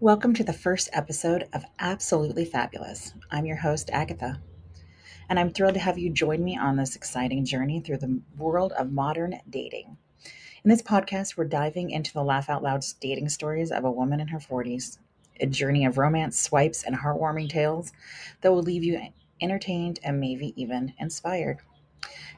Welcome to the first episode of App-solutely Fabulous. I'm your host, Agatha, and I'm thrilled to have you join me on this exciting journey through the world of modern dating. In this podcast, we're diving into the laugh out loud dating stories of a woman in her 40s, a journey of romance, swipes, and heartwarming tales that will leave you entertained and maybe even inspired.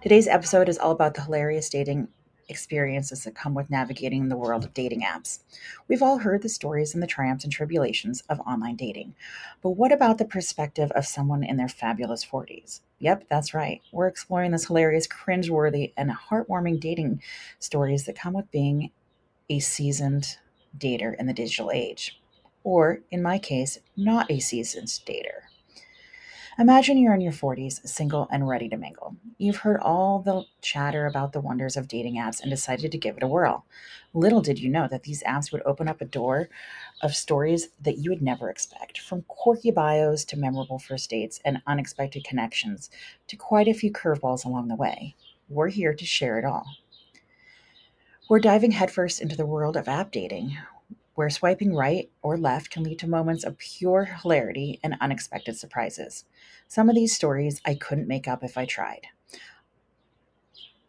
Today's episode is all about the hilarious dating experiences that come with navigating the world of dating apps. We've all heard the stories and the triumphs and tribulations of online dating. But what about the perspective of someone in their fabulous 40s? Yep, that's right. We're exploring this hilarious, cringeworthy, and heartwarming dating stories that come with being a seasoned dater in the digital age. Or, in my case, not a seasoned dater. Imagine you're in your 40s, single and ready to mingle. You've heard all the chatter about the wonders of dating apps and decided to give it a whirl. Little did you know that these apps would open up a door of stories that you would never expect, from quirky bios to memorable first dates and unexpected connections to quite a few curveballs along the way. We're here to share it all. We're diving headfirst into the world of app dating, where swiping right or left can lead to moments of pure hilarity and unexpected surprises. Some of these stories I couldn't make up if I tried.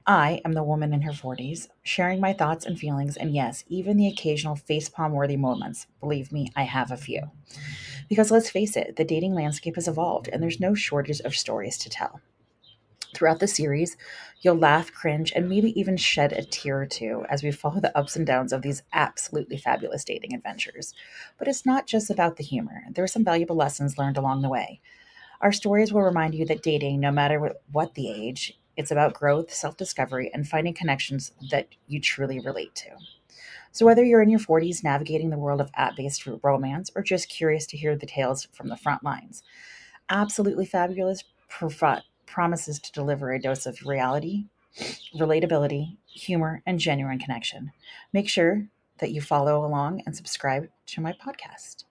I am the woman in her 40s, sharing my thoughts and feelings, and yes, even the occasional facepalm worthy moments. Believe me, I have a few. Because let's face it, the dating landscape has evolved, and there's no shortage of stories to tell. Throughout the series, you'll laugh, cringe, and maybe even shed a tear or two as we follow the ups and downs of these absolutely fabulous dating adventures. But it's not just about the humor, there are some valuable lessons learned along the way. Our stories will remind you that dating, no matter what the age, it's about growth, self discovery, and finding connections that you truly relate to. So, whether you're in your 40s navigating the world of app based romance or just curious to hear the tales from the front lines, App-solutely Fabulous promises to deliver a dose of reality, relatability, humor, and genuine connection. Make sure that you follow along and subscribe to my podcast.